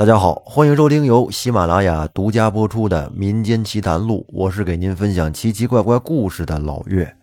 大家好，欢迎收听由喜马拉雅独家播出的《民间奇谈录》，我是给您分享奇奇怪怪故事的老岳。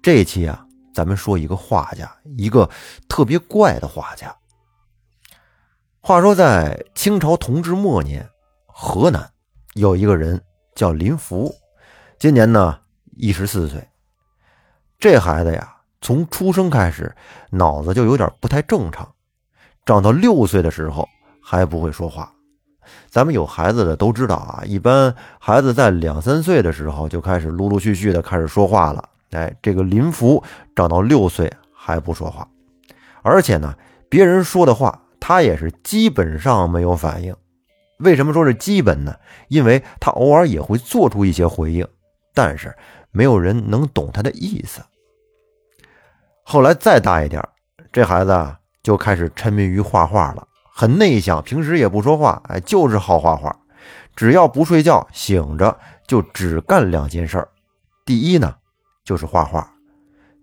这期啊，咱们说一个画家，一个特别怪的画家。话说在清朝同治末年，河南有一个人叫林福，今年呢一十四岁。这孩子呀，从出生开始脑子就有点不太正常，长到六岁的时候。还不会说话，咱们有孩子的都知道啊。一般孩子在两三岁的时候就开始陆陆续续的开始说话了。哎，这个林福长到六岁还不说话，而且呢，别人说的话他也是基本上没有反应。为什么说是基本呢？因为他偶尔也会做出一些回应，但是没有人能懂他的意思。后来再大一点，这孩子就开始沉迷于画画了。很内向，平时也不说话，哎，就是好画画。只要不睡觉，醒着就只干两件事儿。第一呢，就是画画；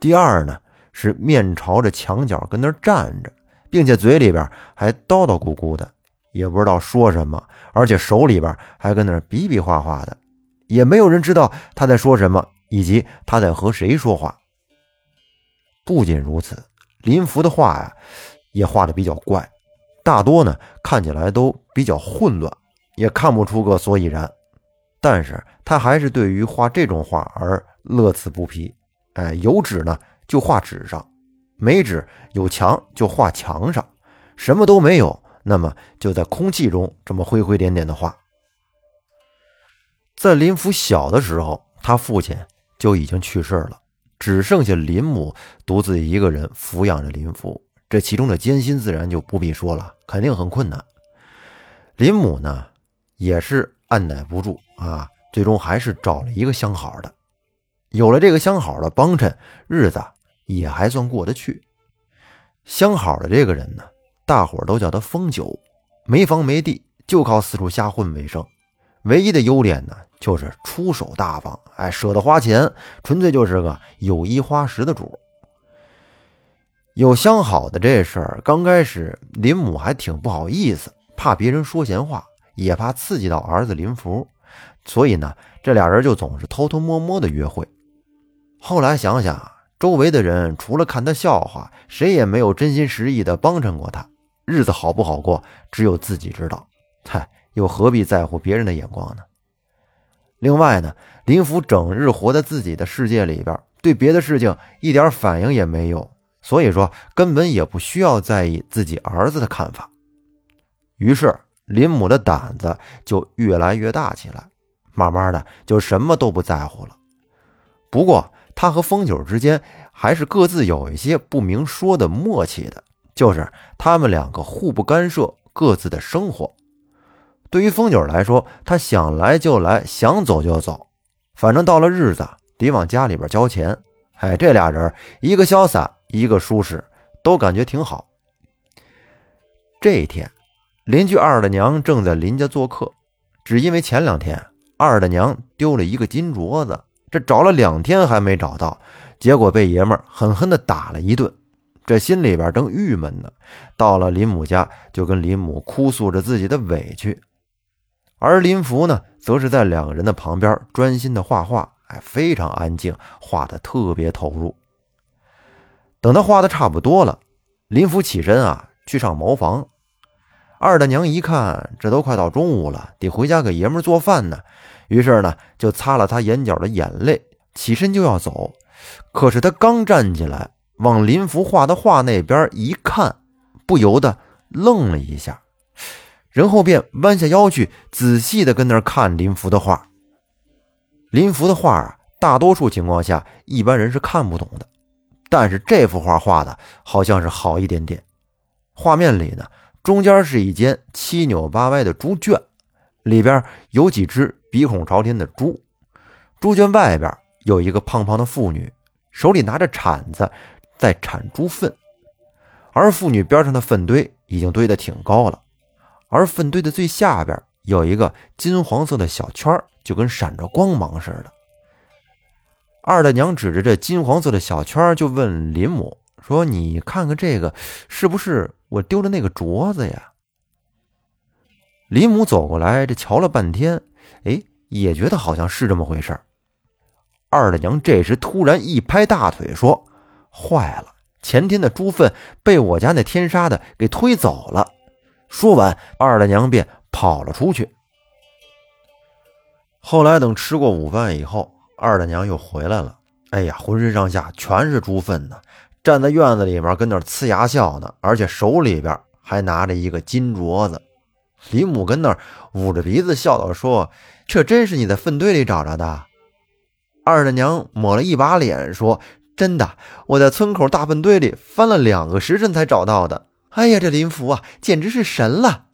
第二呢，是面朝着墙角跟那儿站着，并且嘴里边还叨叨咕咕的，也不知道说什么，而且手里边还跟那儿比比划划的，也没有人知道他在说什么，以及他在和谁说话。不仅如此，林福的画呀，也画的比较怪。大多呢看起来都比较混乱，也看不出个所以然。但是他还是对于画这种画而乐此不疲。哎，有纸呢就画纸上，没纸有墙就画墙上，什么都没有，那么就在空气中这么灰灰点点的画。在林福小的时候，他父亲就已经去世了，只剩下林母独自一个人抚养着林福。这其中的艰辛自然就不必说了，肯定很困难。林母呢，也是按耐不住啊，最终还是找了一个相好的。有了这个相好的帮衬，日子也还算过得去。相好的这个人呢，大伙都叫他疯九，没房没地，就靠四处瞎混为生。唯一的优点呢，就是出手大方，哎，舍得花钱，纯粹就是个有意花石的主。有相好的这事儿，刚开始林母还挺不好意思，怕别人说闲话，也怕刺激到儿子林福，所以呢，这俩人就总是偷偷摸摸的约会。后来想想，周围的人除了看他笑话，谁也没有真心实意的帮衬过他，日子好不好过，只有自己知道。嗨，又何必在乎别人的眼光呢？另外呢，林福整日活在自己的世界里边，对别的事情一点反应也没有。所以说，根本也不需要在意自己儿子的看法。于是，林母的胆子就越来越大起来，慢慢的就什么都不在乎了。不过，他和风九之间还是各自有一些不明说的默契的，就是他们两个互不干涉各自的生活。对于风九来说，他想来就来，想走就走，反正到了日子得往家里边交钱。哎，这俩人一个潇洒。一个舒适，都感觉挺好。这一天，邻居二大娘正在林家做客，只因为前两天二大娘丢了一个金镯子，这找了两天还没找到，结果被爷们儿狠狠地打了一顿，这心里边正郁闷呢。到了林母家，就跟林母哭诉着自己的委屈，而林福呢，则是在两个人的旁边专心的画画，哎，非常安静，画的特别投入。等他画的差不多了，林福起身啊，去上茅房。二大娘一看，这都快到中午了，得回家给爷们做饭呢。于是呢，就擦了擦眼角的眼泪，起身就要走。可是他刚站起来，往林福画的画那边一看，不由得愣了一下，然后便弯下腰去，仔细的跟那儿看林福的画。林福的画啊，大多数情况下，一般人是看不懂的。但是这幅画画的好像是好一点点。画面里呢，中间是一间七扭八歪的猪圈，里边有几只鼻孔朝天的猪。猪圈外边有一个胖胖的妇女，手里拿着铲子在铲猪粪。而妇女边上的粪堆已经堆得挺高了，而粪堆的最下边有一个金黄色的小圈，就跟闪着光芒似的。二大娘指着这金黄色的小圈，就问林母说：“你看看这个，是不是我丢的那个镯子呀？”林母走过来，这瞧了半天，哎，也觉得好像是这么回事儿二大娘这时突然一拍大腿，说：“坏了，前天的猪粪被我家那天杀的给推走了。”说完，二大娘便跑了出去。后来等吃过午饭以后，二大娘又回来了。哎呀，浑身上下全是猪粪呢，站在院子里面跟那呲牙笑呢，而且手里边还拿着一个金镯子。李母跟那捂着鼻子笑道：“说这真是你在粪堆里找着的？”二大娘抹了一把脸说：“真的，我在村口大粪堆里翻了两个时辰才找到的。哎呀，这林福啊，简直是神了！”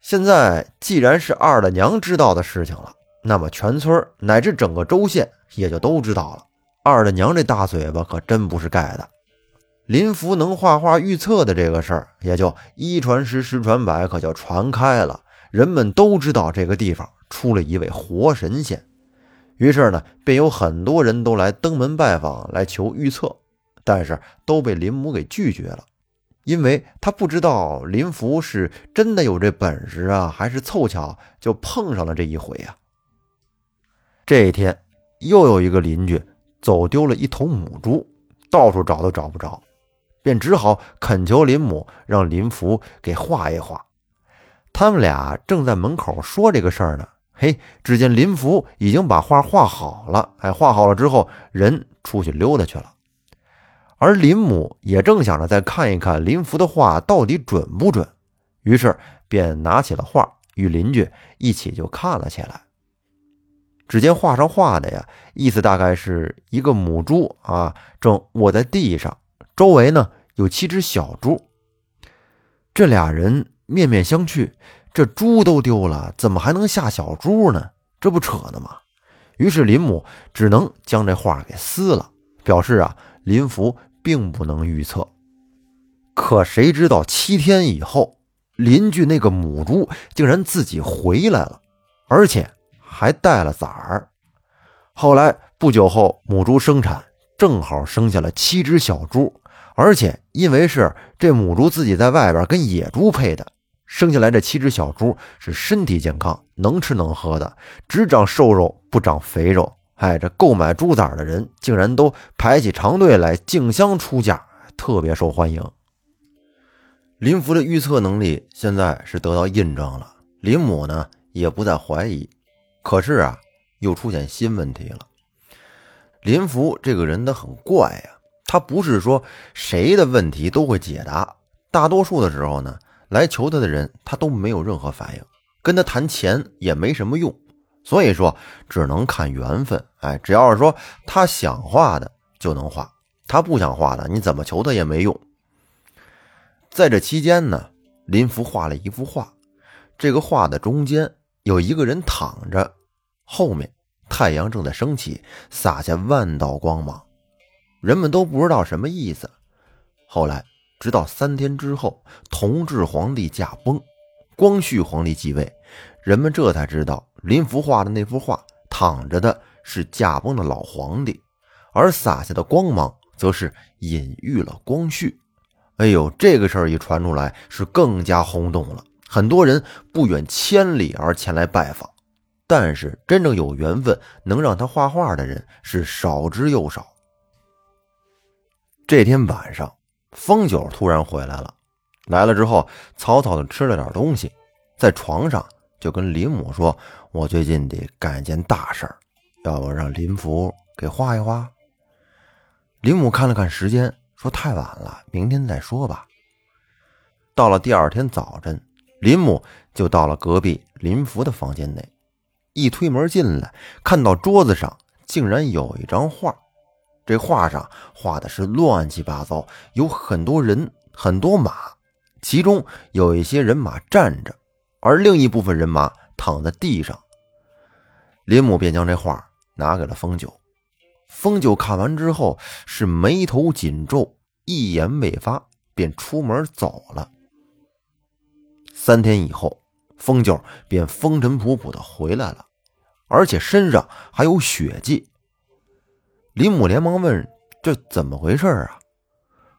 现在既然是二大娘知道的事情了，那么全村乃至整个州县也就都知道了。二大娘这大嘴巴可真不是盖的。林福能画画预测的这个事儿，也就一传十，十传百，可就传开了。人们都知道这个地方出了一位活神仙，于是呢，便有很多人都来登门拜访，来求预测，但是都被林母给拒绝了，因为他不知道林福是真的有这本事啊，还是凑巧就碰上了这一回啊。这一天，又有一个邻居走丢了一头母猪，到处找都找不着。便只好恳求林母让林福给画一画。他们俩正在门口说这个事儿呢，嘿，只见林福已经把画画好了。哎，画好了之后，人出去溜达去了。而林母也正想着再看一看林福的画到底准不准，于是便拿起了画，与邻居一起就看了起来。只见画上画的呀，意思大概是一个母猪啊，正卧在地上。周围呢有七只小猪，这俩人面面相觑。这猪都丢了，怎么还能下小猪呢？这不扯呢吗？于是林母只能将这画给撕了，表示啊，林福并不能预测。可谁知道七天以后，邻居那个母猪竟然自己回来了，而且还带了崽儿。后来不久后，母猪生产，正好生下了七只小猪。而且，因为是这母猪自己在外边跟野猪配的，生下来这七只小猪是身体健康，能吃能喝的，只长瘦肉不长肥肉。哎，这购买猪崽的人竟然都排起长队来竞相出价，特别受欢迎。林福的预测能力现在是得到印证了，林母呢也不再怀疑。可是啊，又出现新问题了。林福这个人他很怪呀。他不是说谁的问题都会解答，大多数的时候呢，来求他的人他都没有任何反应，跟他谈钱也没什么用，所以说只能看缘分。哎，只要是说他想画的就能画，他不想画的，你怎么求他也没用。在这期间呢，林福画了一幅画，这个画的中间有一个人躺着，后面太阳正在升起，洒下万道光芒。人们都不知道什么意思。后来，直到三天之后，同治皇帝驾崩，光绪皇帝继位，人们这才知道林福画的那幅画躺着的是驾崩的老皇帝，而洒下的光芒则是隐喻了光绪。哎呦，这个事儿一传出来，是更加轰动了，很多人不远千里而前来拜访。但是，真正有缘分能让他画画的人是少之又少。这天晚上，风九突然回来了。来了之后，草草的吃了点东西，在床上就跟林母说：“我最近得干一件大事儿，要不让林福给画一画。”林母看了看时间，说：“太晚了，明天再说吧。”到了第二天早晨，林母就到了隔壁林福的房间内，一推门进来，看到桌子上竟然有一张画。这画上画的是乱七八糟，有很多人、很多马，其中有一些人马站着，而另一部分人马躺在地上。林母便将这画拿给了风九，风九看完之后是眉头紧皱，一言未发，便出门走了。三天以后，风九便风尘仆仆的回来了，而且身上还有血迹。林母连忙问：“这怎么回事啊？”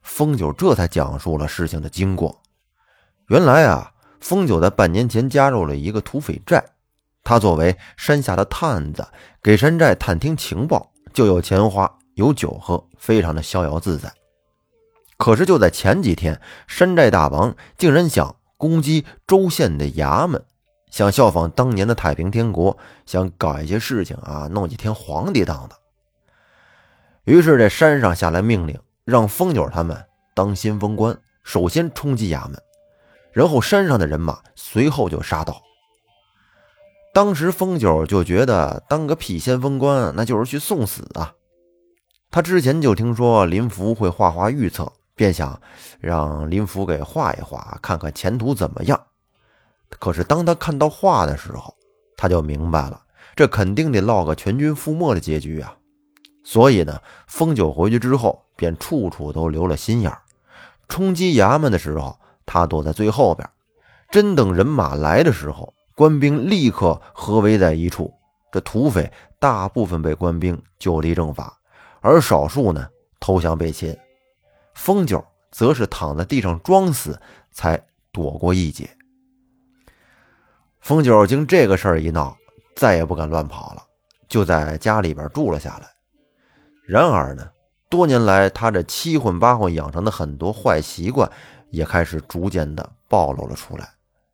风九这才讲述了事情的经过。原来啊，风九在半年前加入了一个土匪寨，他作为山下的探子，给山寨探听情报，就有钱花，有酒喝，非常的逍遥自在。可是就在前几天，山寨大王竟然想攻击州县的衙门，想效仿当年的太平天国，想搞一些事情啊，弄几天皇帝当的。于是这山上下来命令，让风九他们当先锋官，首先冲击衙门，然后山上的人马随后就杀到。当时风九就觉得当个屁先锋官，那就是去送死啊！他之前就听说林福会画画预测。便想让林福给画一画，看看前途怎么样。可是当他看到画的时候，他就明白了，这肯定得落个全军覆没的结局啊！所以呢，风九回去之后，便处处都留了心眼。冲击衙门的时候，他躲在最后边；真等人马来的时候，官兵立刻合围在一处。这土匪大部分被官兵就地正法，而少数呢投降被擒。风九则是躺在地上装死，才躲过一劫。风九经这个事儿一闹，再也不敢乱跑了，就在家里边住了下来。然而呢，多年来他这七混八混养成的很多坏习惯，也开始逐渐的暴露了出来。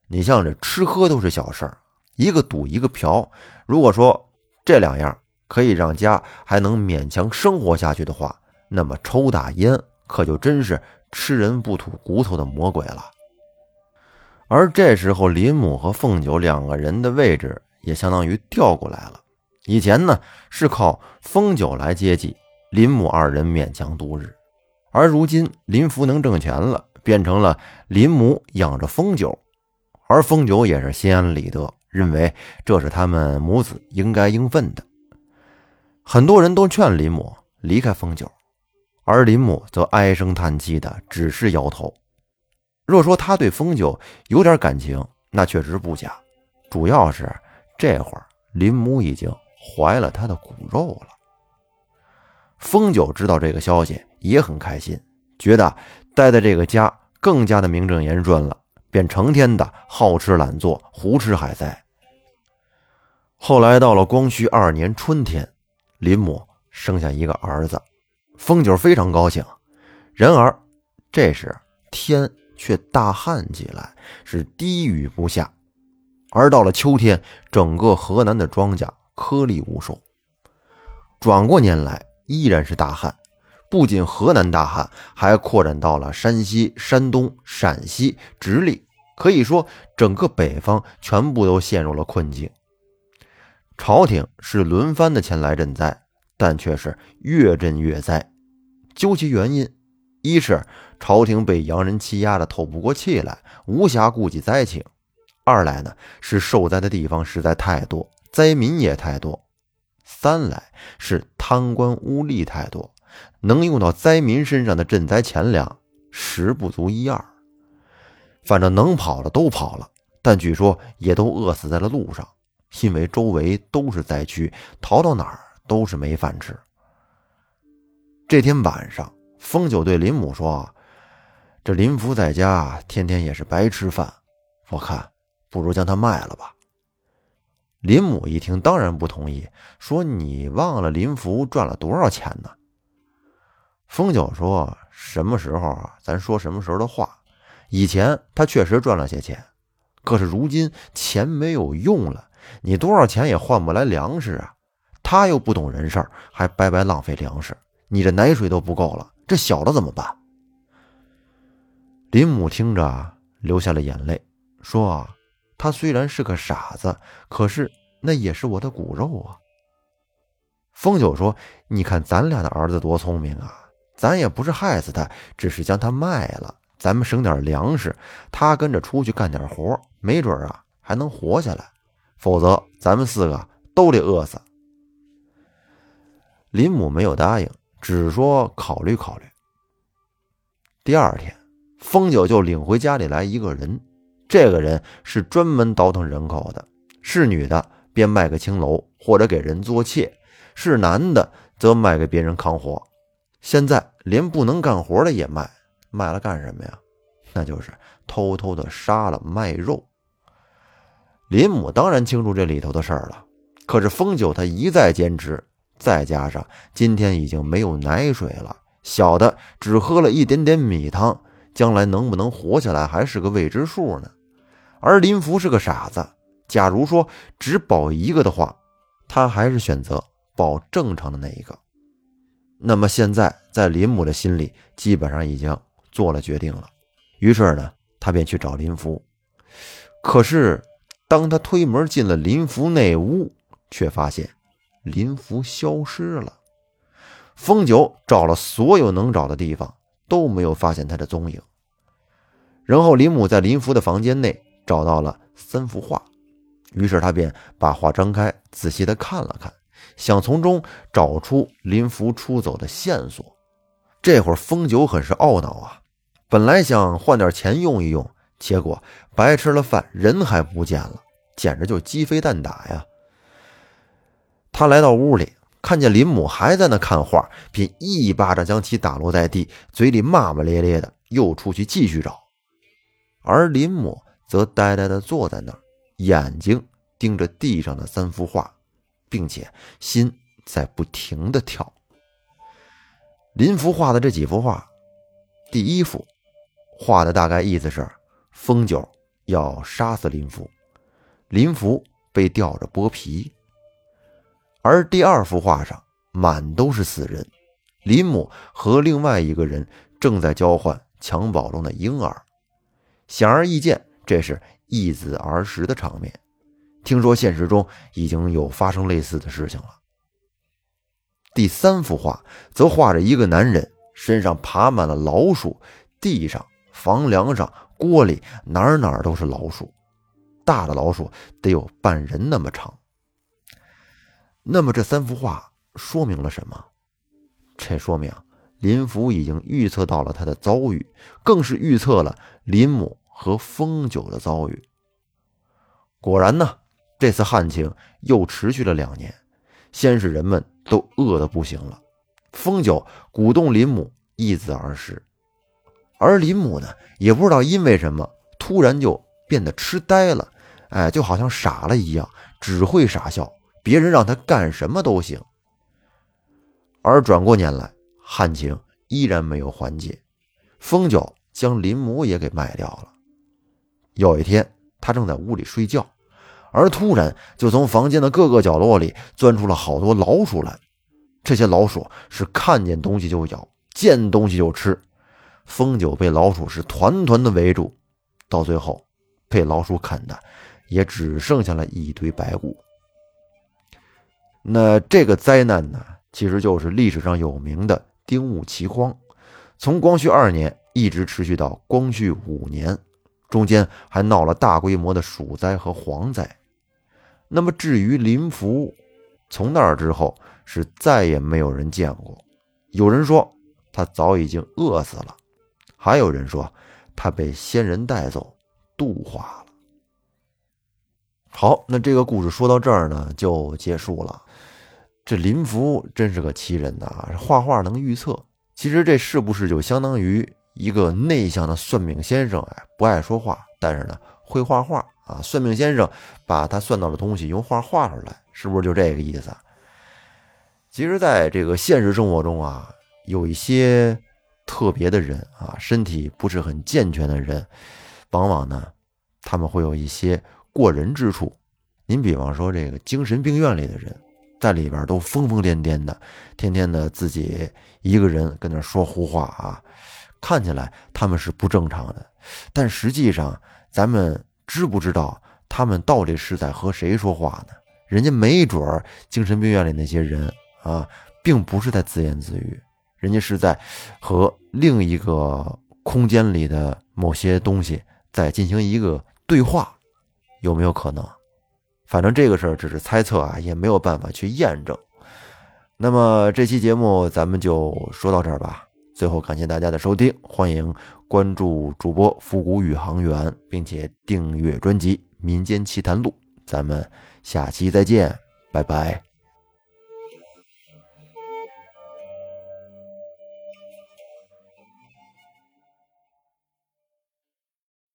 你像这吃喝都是小事儿，一个赌一个嫖。如果说这两样可以让家还能勉强生活下去的话，那么抽大烟。可就真是吃人不吐骨头的魔鬼了。而这时候，林母和凤九两个人的位置也相当于调过来了。以前呢是靠凤九来接济，林母二人勉强度日；而如今林福能挣钱了，变成了林母养着凤九，而凤九也是心安理得，认为这是他们母子应该应分的。很多人都劝林母离开凤九。而林母则唉声叹气的，只是摇头。若说他对风九有点感情，那确实不假。主要是这会儿林母已经怀了他的骨肉了。风九知道这个消息也很开心，觉得待在这个家更加的名正言顺了，便成天的好吃懒做，胡吃海塞。后来到了光绪二年春天，林母生下一个儿子。风九非常高兴，然而这时天却大旱起来，是滴雨不下。而到了秋天，整个河南的庄稼颗粒无收。转过年来，依然是大旱，不仅河南大旱，还扩展到了山西、山东、陕西、直隶，可以说整个北方全部都陷入了困境。朝廷是轮番的前来赈灾，但却是越赈越灾。究其原因，一是朝廷被洋人欺压的透不过气来，无暇顾及灾情；二来呢是受灾的地方实在太多，灾民也太多；三来是贪官污吏太多，能用到灾民身上的赈灾钱粮十不足一二。反正能跑的都跑了，但据说也都饿死在了路上，因为周围都是灾区，逃到哪儿都是没饭吃。这天晚上，风九对林母说：“这林福在家天天也是白吃饭，我看不如将他卖了吧。”林母一听，当然不同意，说：“你忘了林福赚了多少钱呢？”风九说：“什么时候啊？咱说什么时候的话。以前他确实赚了些钱，可是如今钱没有用了，你多少钱也换不来粮食啊。他又不懂人事，还白白浪费粮食。”你这奶水都不够了，这小的怎么办？林母听着流下了眼泪，说：“啊他虽然是个傻子，可是那也是我的骨肉啊。”风九说：“你看咱俩的儿子多聪明啊，咱也不是害死他，只是将他卖了，咱们省点粮食，他跟着出去干点活，没准啊还能活下来。否则咱们四个都得饿死。”林母没有答应。只说考虑考虑。第二天，风九就领回家里来一个人，这个人是专门倒腾人口的，是女的便卖个青楼或者给人做妾，是男的则卖给别人扛活。现在连不能干活的也卖，卖了干什么呀？那就是偷偷的杀了卖肉。林母当然清楚这里头的事儿了，可是风九他一再坚持，再加上今天已经没有奶水了，小的只喝了一点点米汤，将来能不能活下来还是个未知数呢。而林福是个傻子，假如说只保一个的话，他还是选择保正常的那一个。那么现在在林母的心里，基本上已经做了决定了。于是呢，他便去找林福，可是。当他推门进了林福那屋，却发现林福消失了。风九找了所有能找的地方，都没有发现他的踪影。然后林母在林福的房间内找到了三幅画，于是他便把画张开，仔细的看了看，想从中找出林福出走的线索。这会儿风九很是懊恼啊，本来想换点钱用一用。结果白吃了饭，人还不见了，简直就鸡飞蛋打呀！他来到屋里，看见林母还在那看画，便一巴掌将其打落在地，嘴里骂骂咧咧的，又出去继续找。而林母则呆呆的坐在那儿，眼睛盯着地上的三幅画，并且心在不停的跳。林福画的这几幅画，第一幅画的大概意思是。风九要杀死林福，林福被吊着剥皮。而第二幅画上满都是死人，林母和另外一个人正在交换襁褓中的婴儿。显而易见，这是一子儿时的场面。听说现实中已经有发生类似的事情了。第三幅画则画着一个男人，身上爬满了老鼠，地上、房梁上。锅里哪哪都是老鼠，大的老鼠得有半人那么长。那么这三幅画说明了什么？这说明林福已经预测到了他的遭遇，更是预测了林母和风九的遭遇。果然呢，这次旱情又持续了两年，先是人们都饿得不行了，风九鼓动林母一子而食。而林母呢，也不知道因为什么，突然就变得痴呆了，哎，就好像傻了一样，只会傻笑，别人让他干什么都行。而转过年来，旱情依然没有缓解，风九将林母也给卖掉了。有一天，他正在屋里睡觉，而突然就从房间的各个角落里钻出了好多老鼠来，这些老鼠是看见东西就咬，见东西就吃。风九被老鼠是团团的围住，到最后被老鼠啃的也只剩下了一堆白骨。那这个灾难呢，其实就是历史上有名的丁戊奇荒，从光绪二年一直持续到光绪五年，中间还闹了大规模的鼠灾和蝗灾。那么至于林福，从那儿之后是再也没有人见过，有人说他早已经饿死了。还有人说，他被仙人带走，度化了。好，那这个故事说到这儿呢，就结束了。这林福真是个奇人呐，画画能预测。其实这是不是就相当于一个内向的算命先生？哎，不爱说话，但是呢会画画啊。算命先生把他算到的东西用画画出来，是不是就这个意思？其实，在这个现实生活中啊，有一些。特别的人啊，身体不是很健全的人，往往呢，他们会有一些过人之处。您比方说，这个精神病院里的人，在里边都疯疯癫癫的，天天的自己一个人跟那说胡话啊，看起来他们是不正常的，但实际上，咱们知不知道他们到底是在和谁说话呢？人家没准儿精神病院里那些人啊，并不是在自言自语。人家是在和另一个空间里的某些东西在进行一个对话，有没有可能？反正这个事儿只是猜测啊，也没有办法去验证。那么这期节目咱们就说到这儿吧。最后感谢大家的收听，欢迎关注主播复古宇航员，并且订阅专辑《民间奇谈录》。咱们下期再见，拜拜。